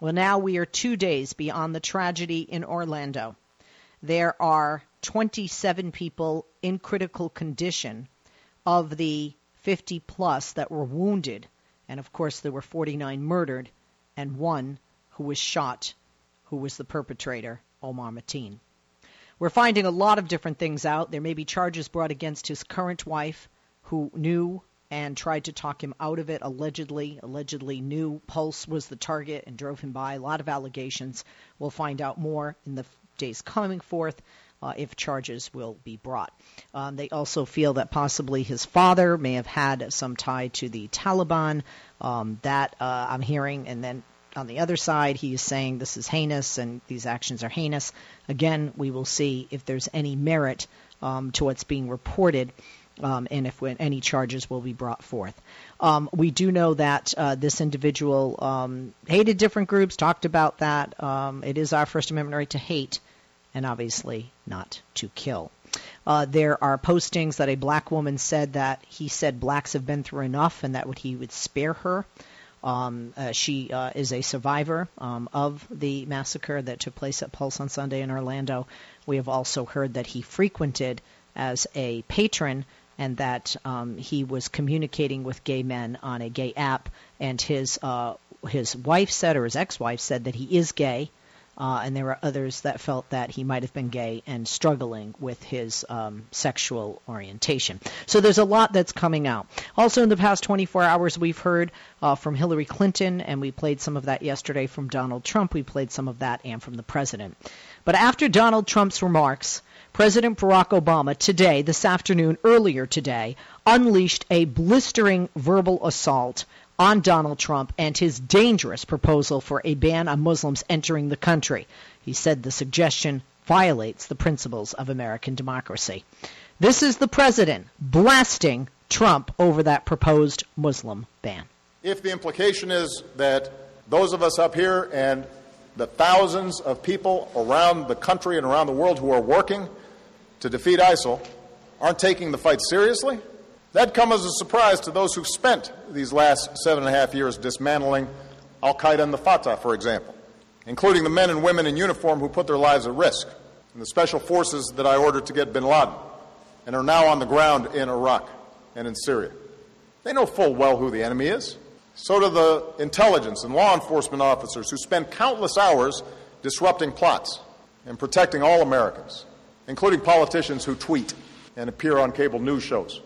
Well, now we are two days beyond the tragedy in Orlando. There are 27 people in critical condition of the 50 plus that were wounded. And of course, there were 49 murdered and one who was shot, who was the perpetrator, Omar Mateen. We're finding a lot of different things out. There may be charges brought against his current wife, who knew and tried to talk him out of it, allegedly. Allegedly knew Pulse was the target and drove him by. A lot of allegations. We'll find out more in the days coming forth. Uh, if charges will be brought. Um, they also feel that possibly his father may have had some tie to the Taliban. Um, that uh, I'm hearing, and then on the other side, he is saying this is heinous and these actions are heinous. Again, we will see if there's any merit um, to what's being reported. Um, and if any charges will be brought forth. Um, we do know that uh, this individual um, hated different groups, talked about that. Um, it is our First Amendment right to hate, and obviously not to kill. Uh, there are postings that a black woman said that he said blacks have been through enough and that would, he would spare her. Um, uh, she uh, is a survivor um, of the massacre that took place at Pulse on Sunday in Orlando. We have also heard that he frequented as a patron and that um, he was communicating with gay men on a gay app. And his uh, his wife said, or his ex-wife said, that he is gay uh, and there were others that felt that he might have been gay and struggling with his um, sexual orientation. So there's a lot that's coming out. Also, in the past 24 hours, we've heard uh, from Hillary Clinton, and we played some of that yesterday from Donald Trump. We played some of that and from the president. But after Donald Trump's remarks, President Barack Obama today, this afternoon, earlier today, unleashed a blistering verbal assault on Donald Trump and his dangerous proposal for a ban on Muslims entering the country. He said the suggestion violates the principles of American democracy. This is the president blasting Trump over that proposed Muslim ban. If the implication is that those of us up here and the thousands of people around the country and around the world who are working to defeat ISIL aren't taking the fight seriously, that comes as a surprise to those who've spent these last seven and a half years dismantling Al Qaeda and the FATA, for example, including the men and women in uniform who put their lives at risk, and the special forces that I ordered to get bin Laden and are now on the ground in Iraq and in Syria. They know full well who the enemy is. So do the intelligence and law enforcement officers who spend countless hours disrupting plots and protecting all Americans, including politicians who tweet and appear on cable news shows.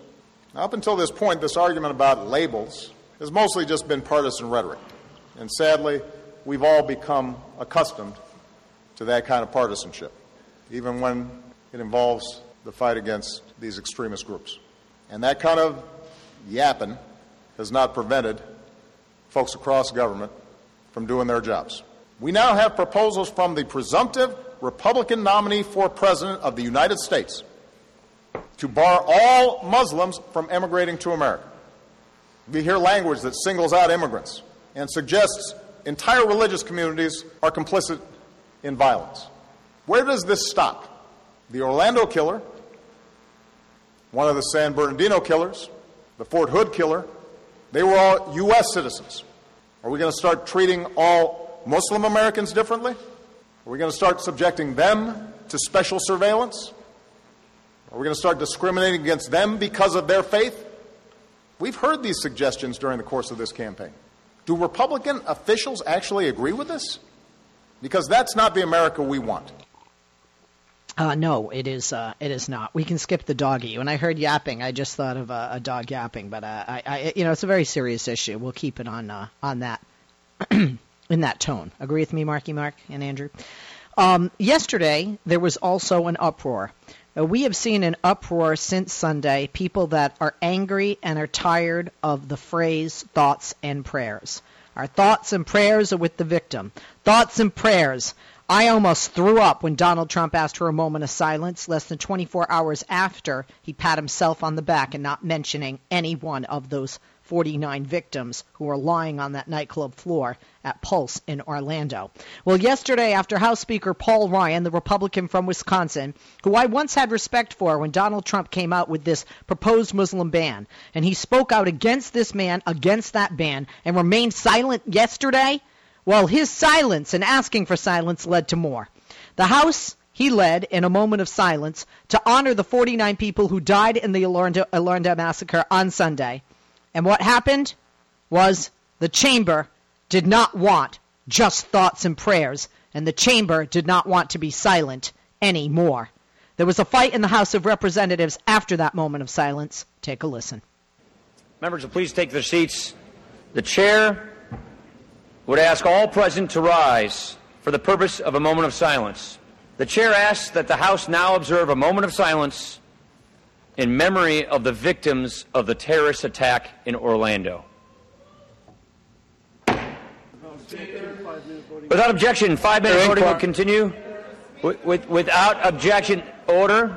Now, up until this point, this argument about labels has mostly just been partisan rhetoric. And sadly, we've all become accustomed to that kind of partisanship, even when it involves the fight against these extremist groups. And that kind of yapping has not prevented folks across government from doing their jobs. We now have proposals from the presumptive Republican nominee for President of the United States to bar all Muslims from emigrating to America. We hear language that singles out immigrants and suggests entire religious communities are complicit in violence. Where does this stop? The Orlando killer, one of the San Bernardino killers, the Fort Hood killer, they were all U.S. citizens. Are we going to start treating all Muslim Americans differently? Are we going to start subjecting them to special surveillance? Are we going to start discriminating against them because of their faith? We've heard these suggestions during the course of this campaign. Do Republican officials actually agree with this? Because that's not the America we want. Uh, no, it is. Uh, it is not. We can skip the doggy. When I heard yapping, I just thought of a, a dog yapping. But uh, I, I, you know, it's a very serious issue. We'll keep it on uh, on that in that tone. Agree with me, Marky Mark and Andrew. Um, yesterday, there was also an uproar uh, we have seen an uproar since Sunday, people that are angry and are tired of the phrase thoughts and prayers. Our thoughts and prayers are with the victim. Thoughts and prayers. I almost threw up when Donald Trump asked for a moment of silence less than 24 hours after he pat himself on the back and not mentioning any one of those 49 victims who were lying on that nightclub floor at Pulse in Orlando. Well, yesterday, after House Speaker Paul Ryan, the Republican from Wisconsin, who I once had respect for when Donald Trump came out with this proposed Muslim ban, and he spoke out against this man, against that ban, and remained silent yesterday, Well, his silence and asking for silence led to more. The House he led in a moment of silence to honor the 49 people who died in the Orlando massacre on Sunday. And what happened was the chamber did not want just thoughts and prayers, and the chamber did not want to be silent anymore. There was a fight in the House of Representatives after that moment of silence. Take a listen. Members, please take their seats. The chair would ask all present to rise for the purpose of a moment of silence. The chair asks that the House now observe a moment of silence in memory of the victims of the terrorist attack in Orlando. Without objection, five minute voting will continue. With, with, without objection, order.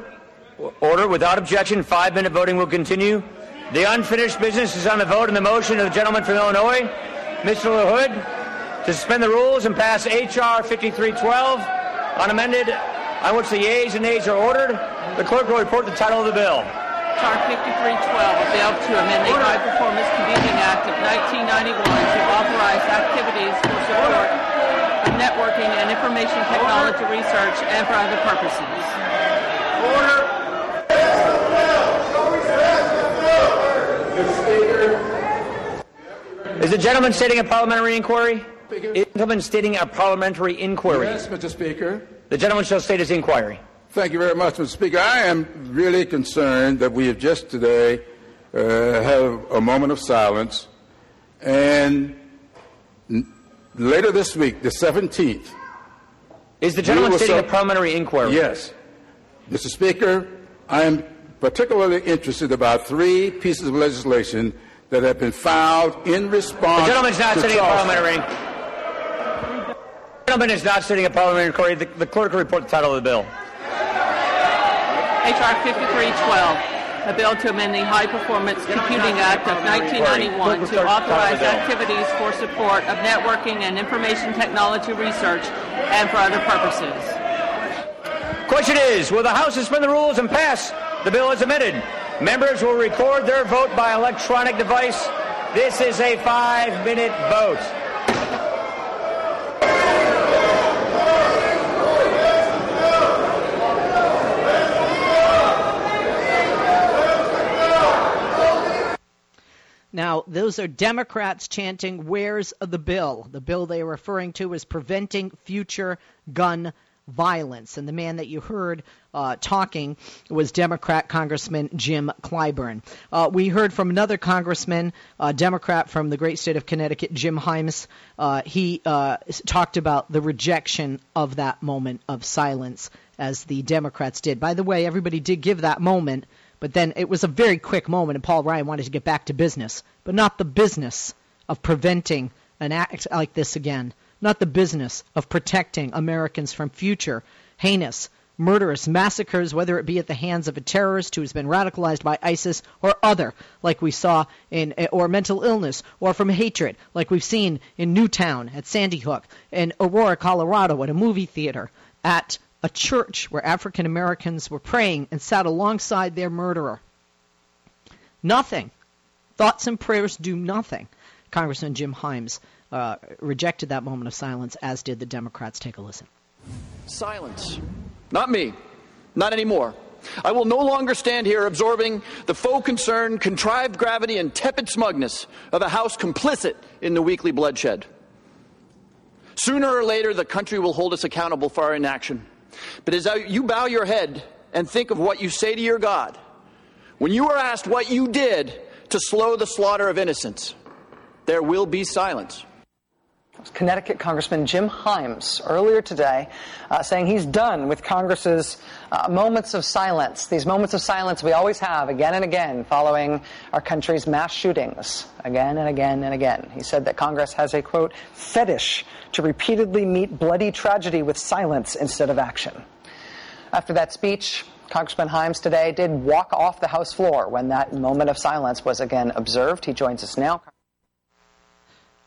Order. Without objection, five minute voting will continue. The unfinished business is on the vote and the motion of the gentleman from Illinois, Mr. LaHood, to suspend the rules and pass H.R. 5312 unamended, on which the yeas and nays are ordered. The clerk will report the title of the bill. H.R. 5312, a bill to amend the High Performance Computing Act of 1991 to authorize activities for support of networking and information technology research and for other purposes. Order. Is the gentleman stating a parliamentary inquiry? Speaker. Gentleman stating a parliamentary inquiry. Yes, Mr. Speaker. The gentleman shall state his inquiry. Thank you very much, Mr. Speaker. I am really concerned that we have just today uh, have a moment of silence, and n- later this week, the 17th. Is the gentleman stating a parliamentary inquiry? Yes. Mr. Speaker, I am particularly interested about three pieces of legislation that have been filed in response. The gentleman's not sitting a parliamentary gentleman is not sitting at parliamentary inquiry. The, the clerk will report the title of the bill. H.R. 5312, a bill to amend the High Performance Computing Act of 1991 to authorize activities for support of networking and information technology research and for other purposes. Question is, will the House suspend the rules and pass the bill as amended? Members will record their vote by electronic device. This is a five-minute vote. Now, those are Democrats chanting, Where's the bill? The bill they are referring to is Preventing Future Gun Violence. And the man that you heard uh, talking was Democrat Congressman Jim Clyburn. Uh, we heard from another congressman, uh, Democrat from the great state of Connecticut, Jim Himes. Uh, he uh, talked about the rejection of that moment of silence as the Democrats did. By the way, everybody did give that moment but then it was a very quick moment, and Paul Ryan wanted to get back to business, but not the business of preventing an act like this again, not the business of protecting Americans from future heinous, murderous massacres, whether it be at the hands of a terrorist who has been radicalized by ISIS or other, like we saw in, or mental illness, or from hatred, like we've seen in Newtown, at Sandy Hook, in Aurora, Colorado, at a movie theater, at a church where African Americans were praying and sat alongside their murderer. Nothing. Thoughts and prayers do nothing. Congressman Jim Himes uh, rejected that moment of silence, as did the Democrats. Take a listen. Silence. Not me. Not anymore. I will no longer stand here absorbing the faux concern, contrived gravity, and tepid smugness of a House complicit in the weekly bloodshed. Sooner or later, the country will hold us accountable for our inaction. But as you bow your head and think of what you say to your God, when you are asked what you did to slow the slaughter of innocents, there will be silence. Connecticut Congressman Jim Himes earlier today uh, saying he's done with Congress's uh, moments of silence, these moments of silence we always have again and again following our country's mass shootings, again and again and again. He said that Congress has a, quote, fetish to repeatedly meet bloody tragedy with silence instead of action. After that speech, Congressman Himes today did walk off the House floor when that moment of silence was again observed. He joins us now.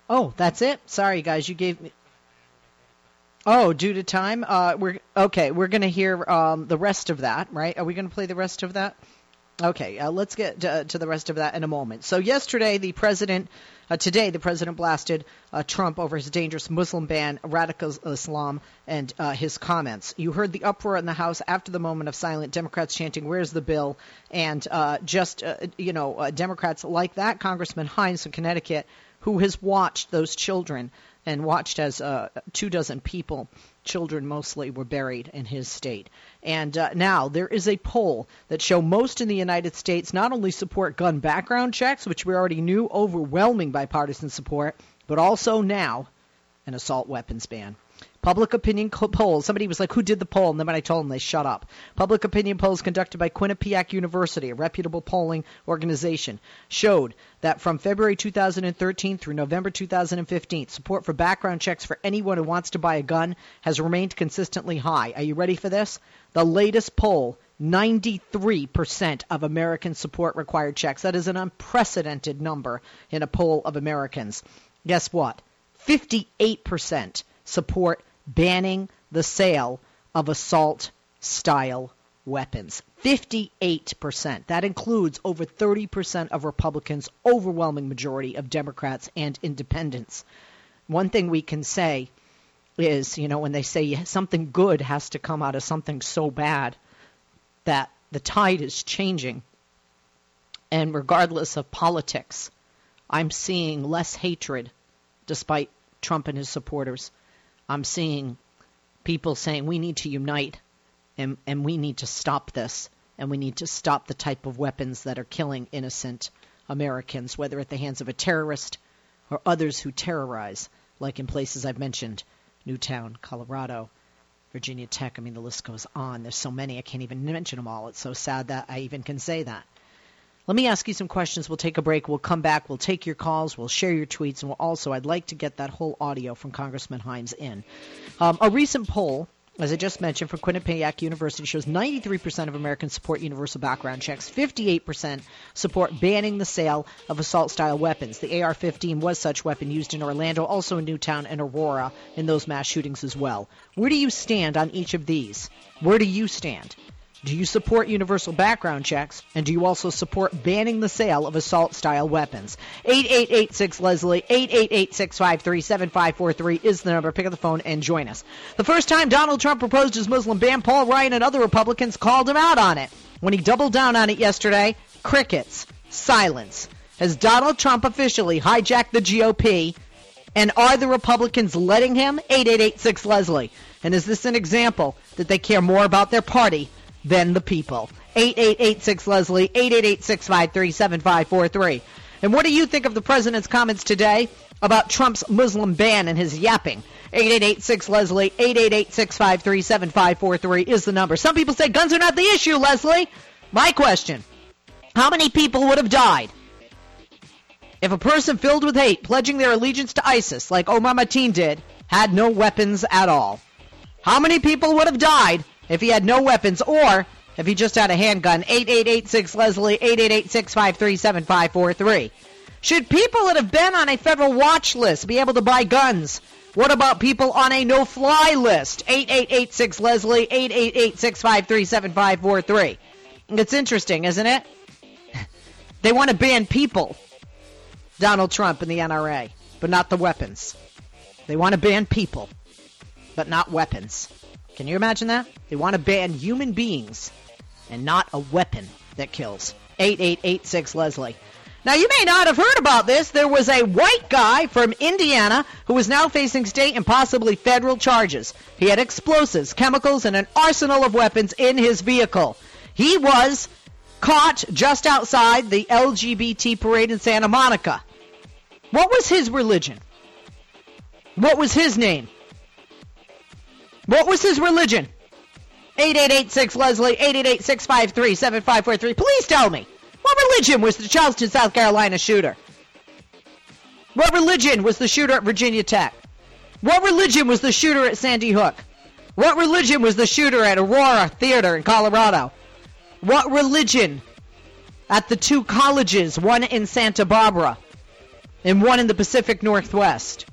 Oh, that's it. Sorry, guys, you gave me. Oh, due to time, uh, we're okay. We're going to hear um, the rest of that, right? Are we going to play the rest of that? Okay, uh, let's get to, to, the rest of that in a moment. So, yesterday, the president Uh, today, the president blasted uh, Trump over his dangerous Muslim ban, radical Islam, and uh, his comments. You heard the uproar in the House after the moment of silence. Democrats chanting, "Where's the bill?" and uh, just you know, Democrats like that Congressman Himes of Connecticut, who has watched those children and watched as uh, two dozen people, children mostly, were buried in his state. And uh, now there is a poll that show most in the United States not only support gun background checks, which we already knew overwhelming bipartisan support, but also now an assault weapons ban. Public opinion polls. Somebody was like, "Who did the poll?" And then when I told them, they shut up. Public opinion polls conducted by Quinnipiac University, a reputable polling organization, showed that from February 2013 through November 2015, support for background checks for anyone who wants to buy a gun has remained consistently high. Are you ready for this? The latest poll 93% of Americans support required checks. That is an unprecedented number in a poll of Americans. Guess what? 58% support banning the sale of assault style weapons. 58%. That includes over 30% of Republicans, overwhelming majority of Democrats and independents. One thing we can say is, you know, when they say something good has to come out of something so bad, that the tide is changing. And regardless of politics, I'm seeing less hatred despite Trump and his supporters. I'm seeing people saying we need to unite and, and we need to stop this and we need to stop the type of weapons that are killing innocent Americans, whether at the hands of a terrorist or others who terrorize, like in places I've mentioned Newtown, Colorado, Virginia Tech. I mean, the list goes on. There's so many, I can't even mention them all. It's so sad that I even can say that. Let me ask you some questions. We'll take a break. We'll come back. We'll take your calls. We'll share your tweets. And we'll also, I'd like to get that whole audio from Congressman Himes in. Um, a recent poll as I just mentioned, from Quinnipiac University shows 93% of Americans support universal background checks. 58% support banning the sale of assault style weapons. The AR 15 was such weapon used in Orlando, also in Newtown and Aurora in those mass shootings as well. Where do you stand on each of these? Where do you stand? Do you support universal background checks? And do you also support banning the sale of assault style weapons? 8886 Leslie, 888 653 7543 is the number. Pick up the phone and join us. The first time Donald Trump proposed his Muslim ban, Paul Ryan and other Republicans called him out on it. When he doubled down on it yesterday, crickets, silence. Has Donald Trump officially hijacked the GOP? And are the Republicans letting him? 8886 Leslie. And is this an example that they care more about their party than the people. 8886 Leslie, 888 And what do you think of the president's comments today about Trump's Muslim ban and his yapping? 8886 Leslie, 888 is the number. Some people say guns are not the issue, Leslie. My question How many people would have died if a person filled with hate, pledging their allegiance to ISIS, like Omar Mateen did, had no weapons at all? How many people would have died if he had no weapons or if he just had a handgun. 8886 Leslie, 888 Should people that have been on a federal watch list be able to buy guns? What about people on a no-fly list? 8886 Leslie, 888 It's interesting, isn't it? They want to ban people, Donald Trump and the NRA, but not the weapons. They want to ban people, but not weapons. Can you imagine that? They want to ban human beings and not a weapon that kills. 8886 Leslie. Now, you may not have heard about this. There was a white guy from Indiana who is now facing state and possibly federal charges. He had explosives, chemicals, and an arsenal of weapons in his vehicle. He was caught just outside the LGBT parade in Santa Monica. What was his religion? What was his name? What was his religion? 8886 Leslie, 888 653 7543. Please tell me. What religion was the Charleston, South Carolina shooter? What religion was the shooter at Virginia Tech? What religion was the shooter at Sandy Hook? What religion was the shooter at Aurora Theater in Colorado? What religion at the two colleges, one in Santa Barbara and one in the Pacific Northwest?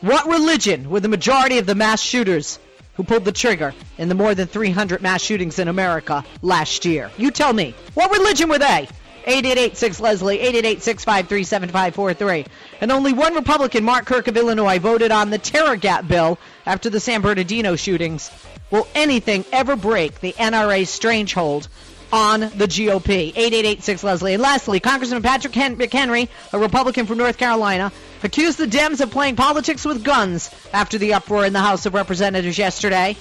What religion were the majority of the mass shooters who pulled the trigger in the more than 300 mass shootings in America last year. You tell me, what religion were they? 888-6-Leslie, 888-653-7543. And only one Republican, Mark Kirk of Illinois, voted on the terror gap bill after the San Bernardino shootings. Will anything ever break the NRA's strange hold on the GOP. 8886 Leslie. And lastly, Congressman Patrick McHenry, a Republican from North Carolina, accused the Dems of playing politics with guns after the uproar in the House of Representatives yesterday.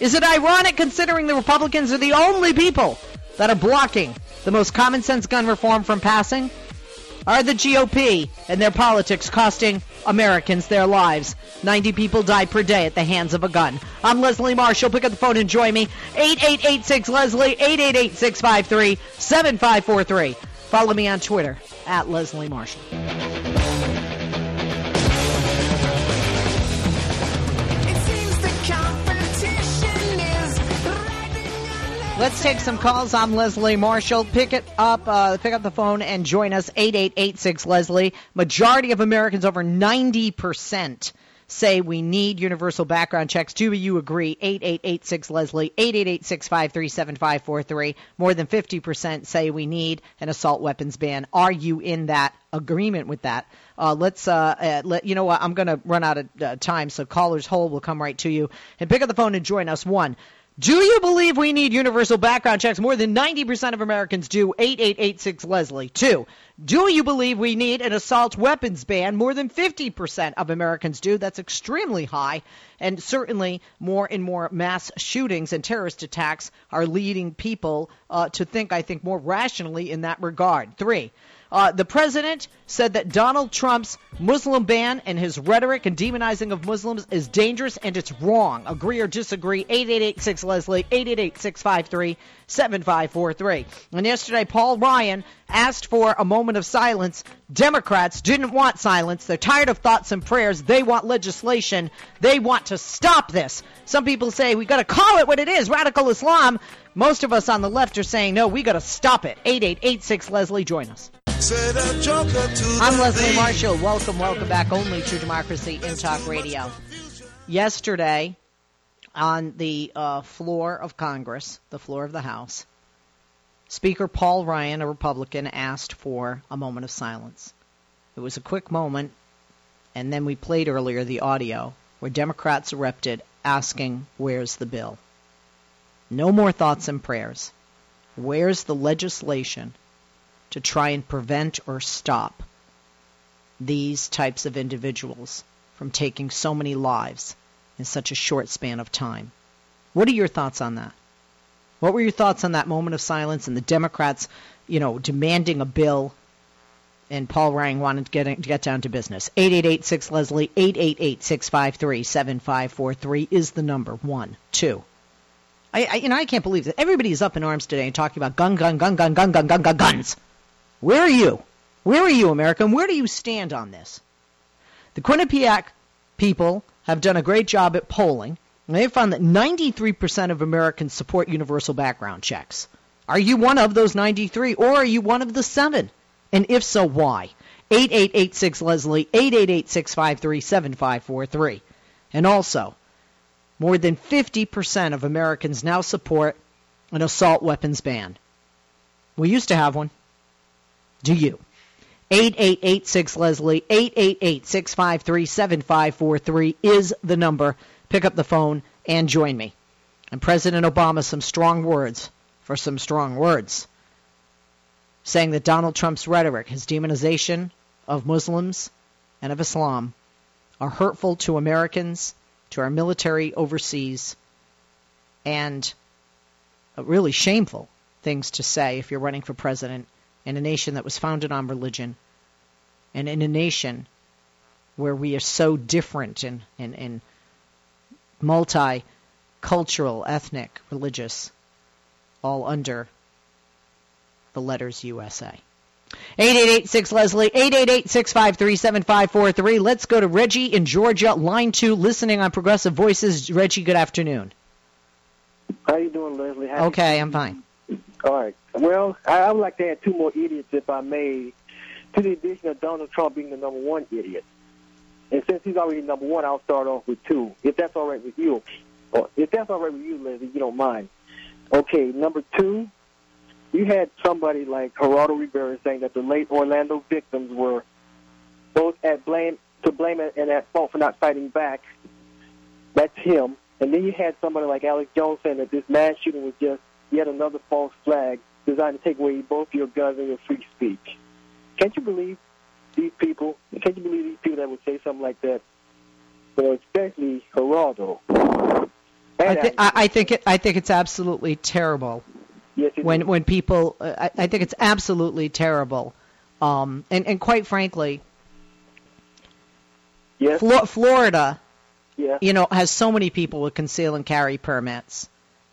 Is it ironic considering the Republicans are the only people that are blocking the most common sense gun reform from passing? Are the GOP and their politics costing Americans their lives? 90 people die per day at the hands of a gun. I'm Leslie Marshall. Pick up the phone and join me. 8886 Leslie, 888 653 7543. Follow me on Twitter at Leslie Marshall. Let's take some calls. I'm Leslie Marshall. Pick it up, uh, pick up the phone and join us. 8886 Leslie. Majority of Americans, over 90%, say we need universal background checks. Do you agree? 8886 Leslie. 888 More than 50% say we need an assault weapons ban. Are you in that agreement with that? Uh, let's uh, uh, let you know what I'm going to run out of uh, time, so callers hold will come right to you and pick up the phone and join us. One. Do you believe we need universal background checks? More than 90% of Americans do. 8886 Leslie. Two. Do you believe we need an assault weapons ban? More than 50% of Americans do. That's extremely high. And certainly more and more mass shootings and terrorist attacks are leading people uh, to think, I think, more rationally in that regard. Three. Uh, the president said that Donald Trump's Muslim ban and his rhetoric and demonizing of Muslims is dangerous and it's wrong. Agree or disagree? 8886 Leslie, 888 653 7543. And yesterday, Paul Ryan asked for a moment of silence. Democrats didn't want silence. They're tired of thoughts and prayers. They want legislation. They want to stop this. Some people say we got to call it what it is radical Islam. Most of us on the left are saying, no, we got to stop it. 8886 Leslie, join us. I'm Leslie Marshall. Welcome, welcome back only to Democracy in Talk Radio. Yesterday, on the uh, floor of Congress, the floor of the House, Speaker Paul Ryan, a Republican, asked for a moment of silence. It was a quick moment, and then we played earlier the audio where Democrats erupted asking, Where's the bill? No more thoughts and prayers. Where's the legislation to try and prevent or stop these types of individuals from taking so many lives in such a short span of time. What are your thoughts on that? What were your thoughts on that moment of silence and the Democrats, you know, demanding a bill and Paul Ryan wanted to get, to get down to business. 888 Leslie, 888 653 7543 is the number. One, two. I, I, you know, I can't believe that everybody is up in arms today and talking about gun, gun, gun, gun, gun, gun, gun, gun, guns. Where are you? Where are you, America? And where do you stand on this? The Quinnipiac people have done a great job at polling, and they found that 93% of Americans support universal background checks. Are you one of those 93, or are you one of the seven? And if so, why? 8886 Leslie, 888 653 7543. And also, more than 50% of Americans now support an assault weapons ban. We used to have one. Do you? 8886 Leslie, 888 653 7543 is the number. Pick up the phone and join me. And President Obama, some strong words for some strong words, saying that Donald Trump's rhetoric, his demonization of Muslims and of Islam, are hurtful to Americans, to our military overseas, and really shameful things to say if you're running for president in a nation that was founded on religion, and in a nation where we are so different and, and, and multicultural, ethnic, religious, all under the letters USA. 8886 Leslie, 888 Let's go to Reggie in Georgia, line two, listening on Progressive Voices. Reggie, good afternoon. How are you doing, Leslie? How okay, I'm fine. All right. Well, I would like to add two more idiots, if I may, to the addition of Donald Trump being the number one idiot. And since he's already number one, I'll start off with two, if that's all right with you. Or if that's all right with you, Leslie, you don't mind. Okay, number two, you had somebody like Geraldo Rivera saying that the late Orlando victims were both at blame to blame and at fault for not fighting back. That's him. And then you had somebody like Alex Jones saying that this mass shooting was just yet another false flag designed to take away both your guns and your free speech. Can't you believe these people? Can't you believe these people that would say something like that? So especially Geraldo. I, th- I, think it, I think it's absolutely terrible. Yes, when when people, uh, I, I think it's absolutely terrible, um, and and quite frankly, yes. Flo- Florida, yeah. you know, has so many people with conceal and carry permits.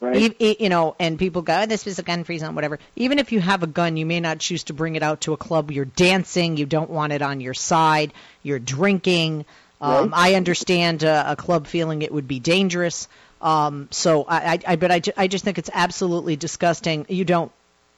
Right. E- you know, and people go, oh, this is a gun-free zone, whatever. Even if you have a gun, you may not choose to bring it out to a club. You're dancing. You don't want it on your side. You're drinking. Um, right. I understand uh, a club feeling it would be dangerous. Um, so I, I, I but I, ju- I just think it's absolutely disgusting. You don't,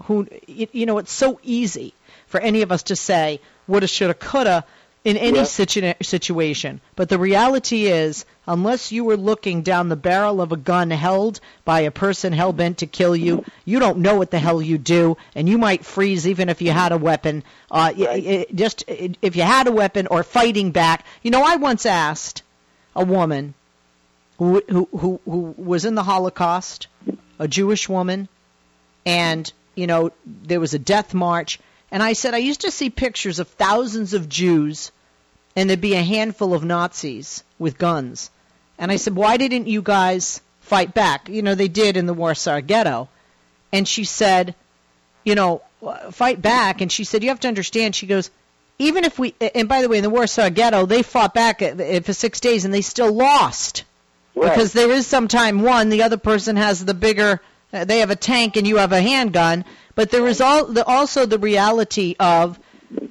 who, you, you know, it's so easy for any of us to say woulda, shoulda, coulda in any Yeah. situ- situation. But the reality is, unless you were looking down the barrel of a gun held by a person hell bent to kill you, you don't know what the hell you do, and you might freeze even if you had a weapon. Uh, Right. y- just uh, if you had a weapon or fighting back. You know, I once asked a woman who who who, who was in the Holocaust, a Jewish woman, and you know there was a death march, and I said I used to see pictures of thousands of Jews, and there'd be a handful of Nazis with guns, and I said why didn't you guys fight back? You know they did in the Warsaw Ghetto, and she said, you know, fight back, and she said you have to understand. She goes. Even if we, and by the way, in the Warsaw Ghetto, they fought back uh, for six days and they still lost Right. because there is sometime one the other person has the bigger uh, they have a tank and you have a handgun but there is all also the reality of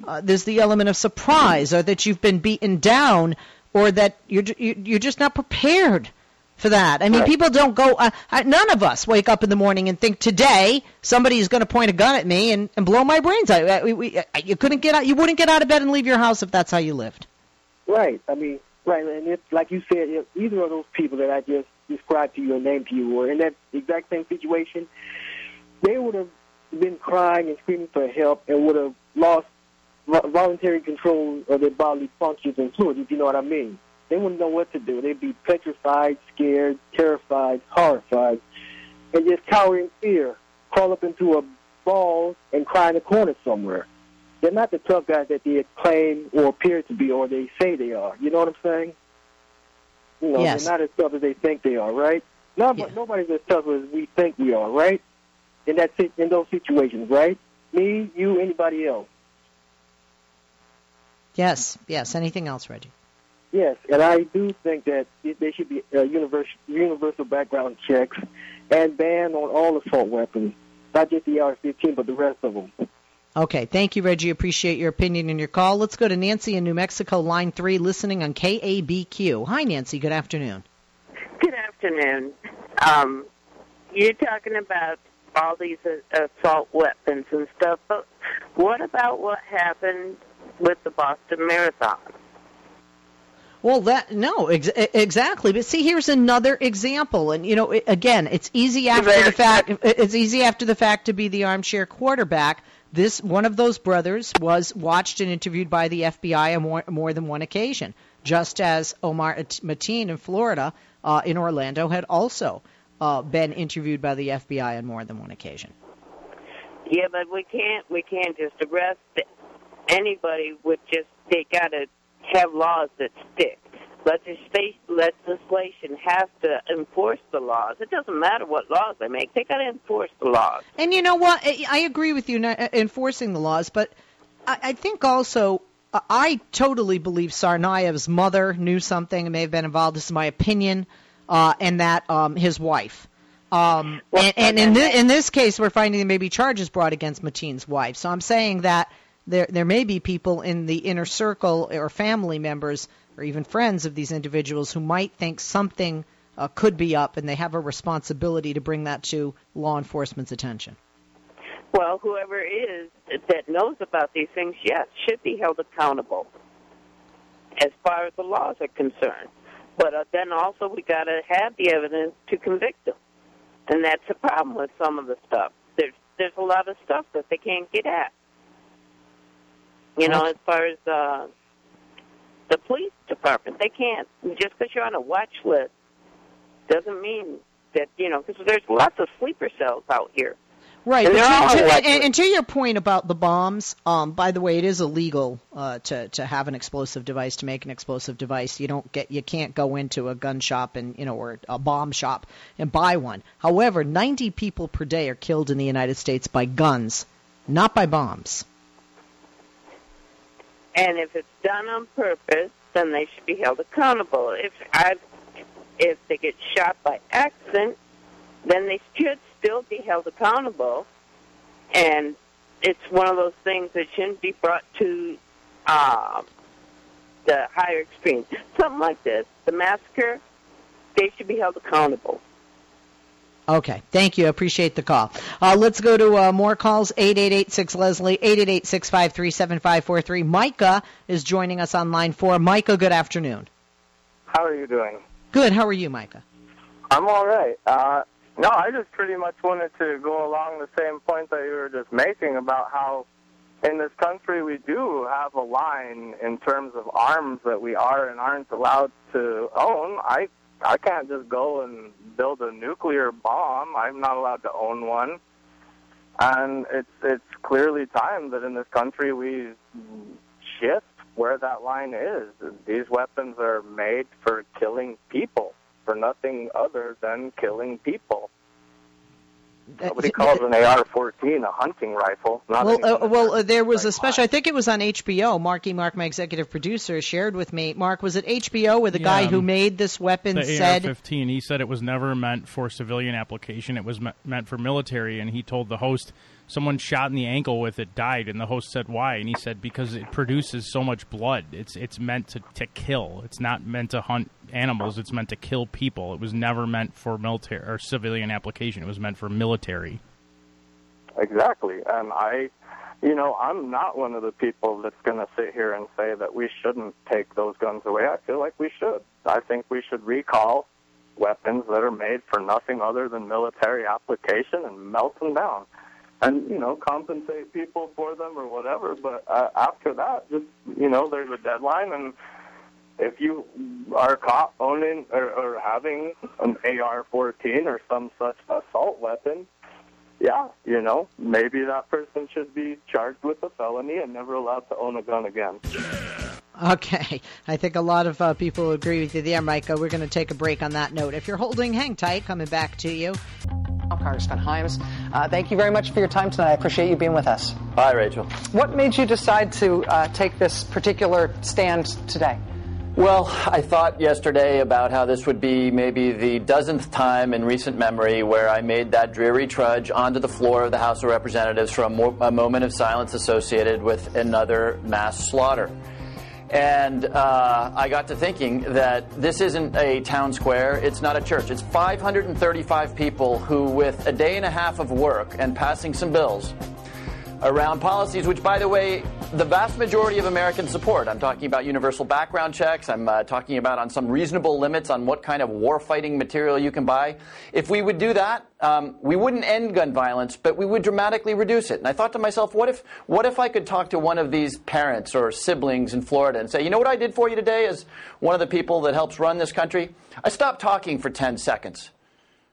uh, there's the element of surprise or that you've been beaten down or that you're you're just not prepared for that i mean Right. people don't go uh, uh, none of us wake up in the morning and think today somebody is going to point a gun at me and, and blow my brains out Uh, we, we, uh, you couldn't get out you wouldn't get out of bed and leave your house if that's how you lived Right. I mean, right. And if, like you said, if either of those people that I just described to you and named to you were in that exact same situation, they would have been crying and screaming for help and would have lost voluntary control of their bodily functions and fluids, if you know what I mean. They wouldn't know what to do. They'd be petrified, scared, terrified, horrified, and just cower in fear, crawl up into a ball and cry in a corner somewhere they're not the tough guys that they claim or appear to be or they say they are. You know what I'm saying? You know, Yes. they're not as tough as they think they are, right? Nobody, Yeah. Nobody's as tough as we think we are, right? In that in those situations, right? Me, you, anybody else. Yes yes anything else reggie Yes, and I do think that it- there should be uh, universal, universal background checks and ban on all assault weapons, not just the AR-15, but the rest of them. Okay, thank you, Reggie. Appreciate your opinion and your call. Let's go to Nancy in New Mexico, line three, listening on KABQ. Hi, Nancy. Good afternoon. Good afternoon. Um, you're talking about all these uh, assault weapons and stuff, but what about what happened with the Boston Marathon? Well, that no, ex- exactly. But see, here's another example, and you know, it, again, it's easy after the fact. It's easy after the fact to be the armchair quarterback. This one of those brothers was watched and interviewed by the FBI on more, more than one occasion, just as Omar At- Mateen in Florida, uh, in Orlando, had also uh, been interviewed by the FBI on more than one occasion. Yeah, but we can't we can't just arrest anybody would just they got to have laws that stick. Legislation legislation has to enforce the laws. It doesn't matter what laws they make; they got to enforce the laws. And you know what? I agree with you uh, enforcing the laws, but I, I think also uh, I totally believe Tsarnaev's mother knew something and may have been involved. This is my opinion, uh, and that um, his wife. Um, and and in, thi- in this case, we're finding there may be charges brought against Mateen's wife. So I'm saying that there there may be people in the inner circle or family members or even friends of these individuals who might think something uh, could be up, and they have a responsibility to bring that to law enforcement's attention. Well, whoever is that knows about these things, yes, should be held accountable as far as the laws are concerned. But uh, then also we got to have the evidence to convict them, and that's the problem with some of the stuff. There's there's a lot of stuff that they can't get at. You know, as far as uh, the police department, they can't. Just because you're on a watch list doesn't mean that you know. Because there's lots of sleeper cells out here. Right, And to, to, and, and to your point about the bombs, um, by the way, it is illegal uh, to to have an explosive device to make an explosive device. You don't get you can't go into a gun shop and you know or a bomb shop and buy one. However, 90 people per day are killed in the United States by guns, not by bombs. And if it's done on purpose, then they should be held accountable. If I, if they get shot by accident, then they should still be held accountable. And it's one of those things that shouldn't be brought to uh, the higher extreme. Something like this, the massacre, they should be held accountable. Okay, thank you. I appreciate the call. Uh, let's go to uh, more calls. Eight eight eight six Leslie eight eight eight six five three seven five four three. Micah is joining us on line four. Micah, good afternoon. How are you doing? Good. How are you, Micah? I'm all right. Uh, no, I just pretty much wanted to go along the same point that you were just making about how in this country we do have a line in terms of arms that we are and aren't allowed to own. I I can't just go and build a nuclear bomb. I'm not allowed to own one. And it's it's clearly time that in this country we shift where that line is. These weapons are made for killing people, for nothing other than killing people. Nobody calls an AR-14 a hunting rifle. Not Well, anyone. uh, well, uh, there was a special. I think it was on HBO. Marky Mark, my executive producer, shared with me. Mark, was it HBO where the guy who made this weapon the said? AR-15. He said it was never meant for civilian application. It was me- meant for military. And he told the host, someone shot in the ankle with it died. And the host said, why? And he said, because it produces so much blood. It's it's meant to, to kill. It's not meant to hunt animals. It's meant to kill people. It was never meant for military or civilian application. It was meant for military. Exactly. And I, you know, I'm not one of the people that's going to sit here and say that we shouldn't take those guns away. I feel like we should. I think we should recall weapons that are made for nothing other than military application and melt them down. And, you know, compensate people for them or whatever. But uh, after that, just, you know, there's a deadline. And if you are caught owning or, or having an AR 14 or some such assault weapon, yeah, you know, maybe that person should be charged with a felony and never allowed to own a gun again. Okay, I think a lot of uh, people agree with you there, Micah. We're going to take a break on that note. If you're holding, hang tight. Coming back to you. Congressman Himes, uh, thank you very much for your time tonight. I appreciate you being with us. Hi, Rachel. What made you decide to uh, take this particular stand today? Well, I thought yesterday about how this would be maybe the dozenth time in recent memory where I made that dreary trudge onto the floor of the House of Representatives for a, mo- a moment of silence associated with another mass slaughter. And uh, I got to thinking that this isn't a town square, it's not a church. It's 535 people who, with a day and a half of work and passing some bills, around policies, which, by the way, the vast majority of Americans support. I'm talking about universal background checks. I'm uh, talking about on some reasonable limits on what kind of war-fighting material you can buy. If we would do that, um, we wouldn't end gun violence, but we would dramatically reduce it. And I thought to myself, what if, what if I could talk to one of these parents or siblings in Florida and say, you know what I did for you today as one of the people that helps run this country? I stopped talking for 10 seconds.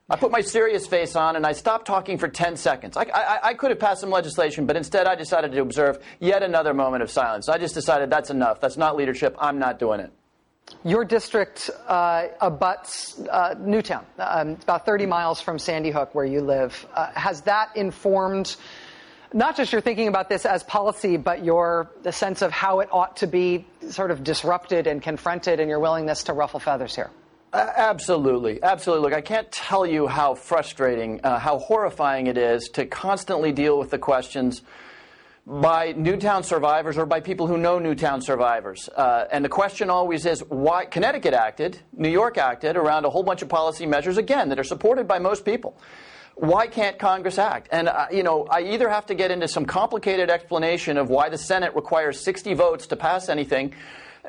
I put my serious face on and I stopped talking for 10 seconds. I, I, I, could have passed some legislation, but instead I decided to observe yet another moment of silence. I just decided that's enough. That's not leadership. I'm not doing it. Your district uh, abuts uh, Newtown, um, about 30 miles from Sandy Hook, where you live. Uh, has that informed not just your thinking about this as policy, but your the sense of how it ought to be sort of disrupted and confronted, and your willingness to ruffle feathers here? Absolutely, absolutely. Look, I can't tell you how frustrating, uh, how horrifying it is to constantly deal with the questions by Newtown survivors or by people who know Newtown survivors. Uh, and the question always is why Connecticut acted, New York acted around a whole bunch of policy measures, again, that are supported by most people. Why can't Congress act? And, uh, you know, I either have to get into some complicated explanation of why the Senate requires 60 votes to pass anything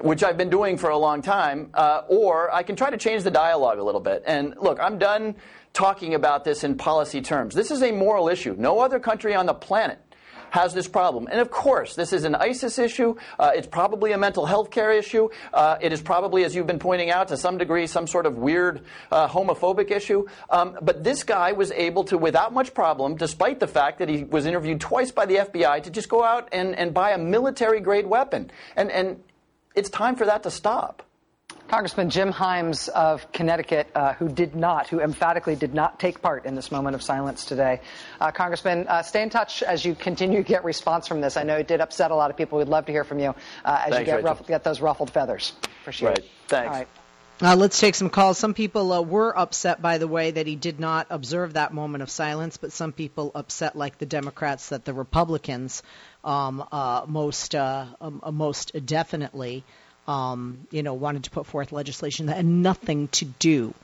which I've been doing for a long time, uh, or I can try to change the dialogue a little bit. And look, I'm done talking about this in policy terms. This is a moral issue. No other country on the planet has this problem. And of course, this is an ISIS issue. Uh, it's probably a mental health care issue. Uh, it is probably, as you've been pointing out, to some degree, some sort of weird uh, homophobic issue. Um, but this guy was able to, without much problem, despite the fact that he was interviewed twice by the FBI, to just go out and, and buy a military grade weapon. And, and it's time for that to stop. Congressman Jim Himes of Connecticut, uh, who did not, who emphatically did not take part in this moment of silence today. Uh, Congressman, uh, stay in touch as you continue to get response from this. I know it did upset a lot of people. We'd love to hear from you uh, as Thanks, you get, get, those ruffled feathers. Appreciate right. it. Thanks. All right. Uh, let's take some calls. Some people uh, were upset, by the way, that he did not observe that moment of silence, but some people upset, like the Democrats, that the Republicans um, uh, most uh, um, most definitely um, you know, wanted to put forth legislation that had nothing to do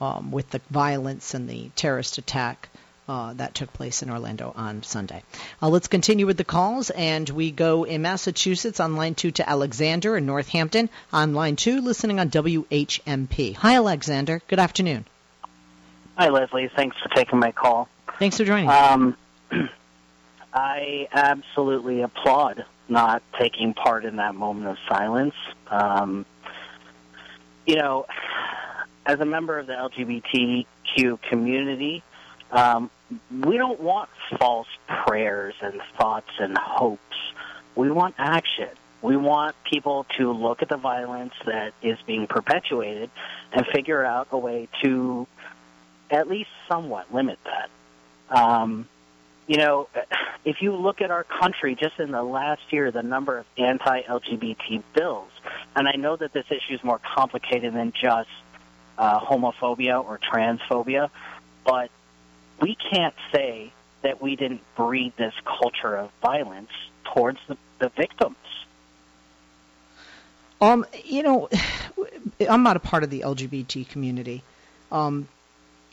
um, with the violence and the terrorist attack uh, that took place in Orlando on Sunday. Uh, let's continue with the calls, and we go in Massachusetts on line two to Alexander in Northampton on line two, listening on WHMP. Hi, Alexander. Good afternoon. Hi, Leslie. Thanks for taking my call. Thanks for joining. I absolutely applaud not taking part in that moment of silence. Um, you know, as a member of the LGBTQ community, um, we don't want false prayers and thoughts and hopes. We want action. We want people to look at the violence that is being perpetuated and figure out a way to at least somewhat limit that. Um, you know, if you look at our country just in the last year, the number of anti LGBT bills, and I know that this issue is more complicated than just uh, homophobia or transphobia, but we can't say that we didn't breed this culture of violence towards the, the victims. Um, you know, I'm not a part of the LGBT community. Um,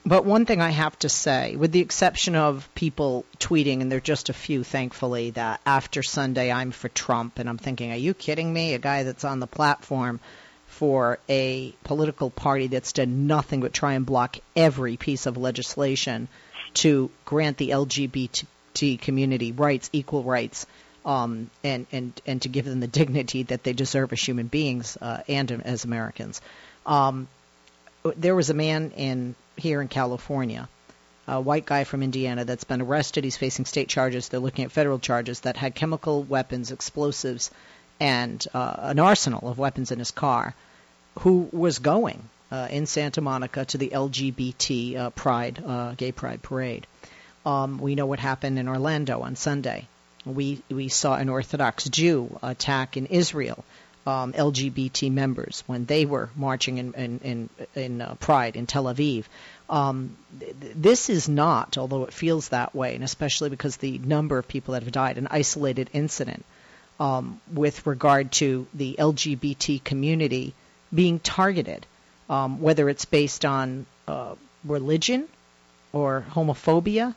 but one thing I have to say, with the exception of people tweeting, and there are just a few, thankfully, that after Sunday I'm for Trump, and I'm thinking, are you kidding me? A guy that's on the platform for a political party that's done nothing but try and block every piece of legislation to grant the LGBT community rights, equal rights, um, and, and, and to give them the dignity that they deserve as human beings uh, and as Americans. Um, there was a man in here in California, a white guy from Indiana that's been arrested. He's facing state charges. They're looking at federal charges that had chemical weapons, explosives, and uh, an arsenal of weapons in his car. Who was going uh, in Santa Monica to the LGBT uh, Pride, uh, Gay Pride parade? Um, we know what happened in Orlando on Sunday. We we saw an Orthodox Jew attack in Israel um, LGBT members when they were marching in in in, in uh, Pride in Tel Aviv. Um, th- this is not, although it feels that way, and especially because the number of people that have died, an isolated incident um, with regard to the LGBT community being targeted, um, whether it's based on uh, religion or homophobia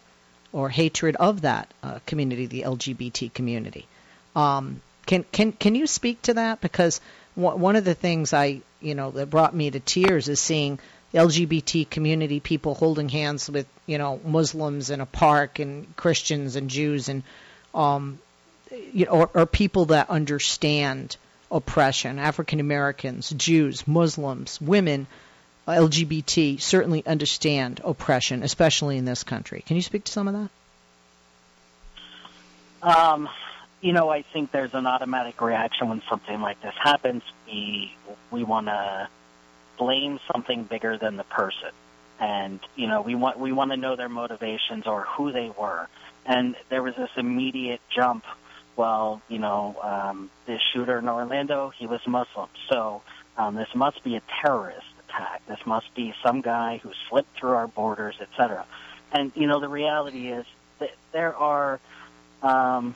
or hatred of that uh, community, the LGBT community. Um, can can can you speak to that? Because one of the things I you know that brought me to tears is seeing LGBT community people holding hands with you know Muslims in a park and Christians and Jews and um, you know or, or people that understand oppression, African Americans, Jews, Muslims, women. LGBT certainly understand oppression, especially in this country. Can you speak to some of that? Um, you know, I think there's an automatic reaction when something like this happens. We we want to blame something bigger than the person, and you know, we want we want to know their motivations or who they were. And there was this immediate jump. Well, you know, um, this shooter in Orlando, he was Muslim, so um, this must be a terrorist attack. This must be some guy who slipped through our borders, etc. And you know, the reality is that there are. Um,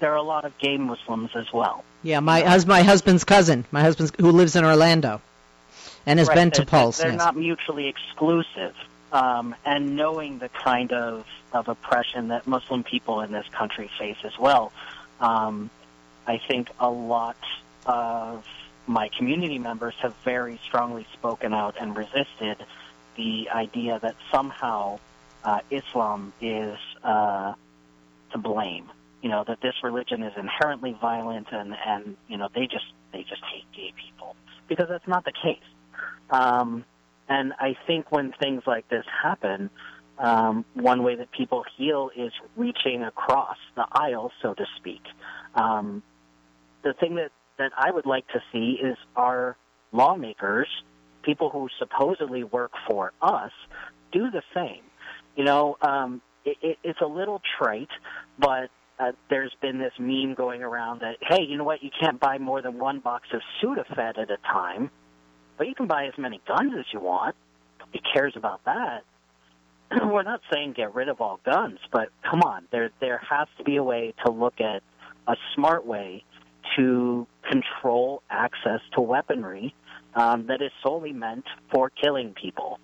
there are a lot of gay Muslims as well. Yeah, my hus- my husband's cousin, my husband's who lives in Orlando, and has right, been to they're, Pulse. They're yes. not mutually exclusive, um, and knowing the kind of of oppression that Muslim people in this country face as well, um, I think a lot of my community members have very strongly spoken out and resisted the idea that somehow uh, Islam is uh, to blame. You know that this religion is inherently violent, and and you know they just they just hate gay people because that's not the case. Um, and I think when things like this happen, um, one way that people heal is reaching across the aisle, so to speak. Um, the thing that, that I would like to see is our lawmakers, people who supposedly work for us, do the same. You know, um, it, it, it's a little trite, but uh, there's been this meme going around that, hey, you know what, you can't buy more than one box of Sudafed at a time, but you can buy as many guns as you want. Nobody cares about that. We're not saying get rid of all guns, but come on, there there has to be a way to look at a smart way to control access to weaponry um, that is solely meant for killing people.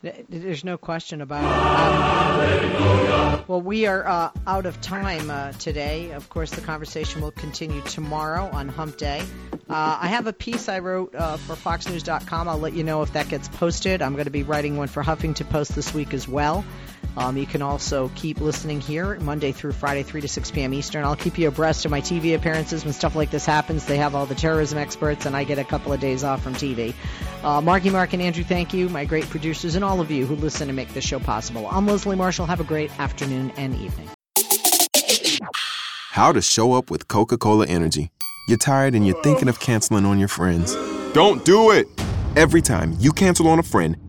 There's no question about it. Um, well, we are uh, out of time uh, today. Of course, the conversation will continue tomorrow on Hump Day. Uh, I have a piece I wrote uh, for FoxNews.com. I'll let you know if that gets posted. I'm going to be writing one for Huffington Post this week as well. Um, you can also keep listening here Monday through Friday, 3 to 6 p.m. Eastern. I'll keep you abreast of my TV appearances when stuff like this happens. They have all the terrorism experts, and I get a couple of days off from TV. Uh, Marky Mark and Andrew, thank you, my great producers, and all of you who listen and make this show possible. I'm Leslie Marshall. Have a great afternoon and evening. How to show up with Coca Cola Energy. You're tired and you're thinking of canceling on your friends. Don't do it! Every time you cancel on a friend,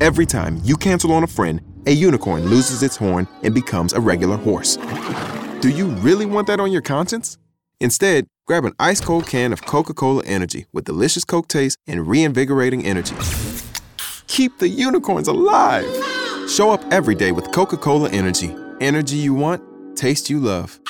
Every time you cancel on a friend, a unicorn loses its horn and becomes a regular horse. Do you really want that on your conscience? Instead, grab an ice cold can of Coca Cola Energy with delicious Coke taste and reinvigorating energy. Keep the unicorns alive! Show up every day with Coca Cola Energy. Energy you want, taste you love.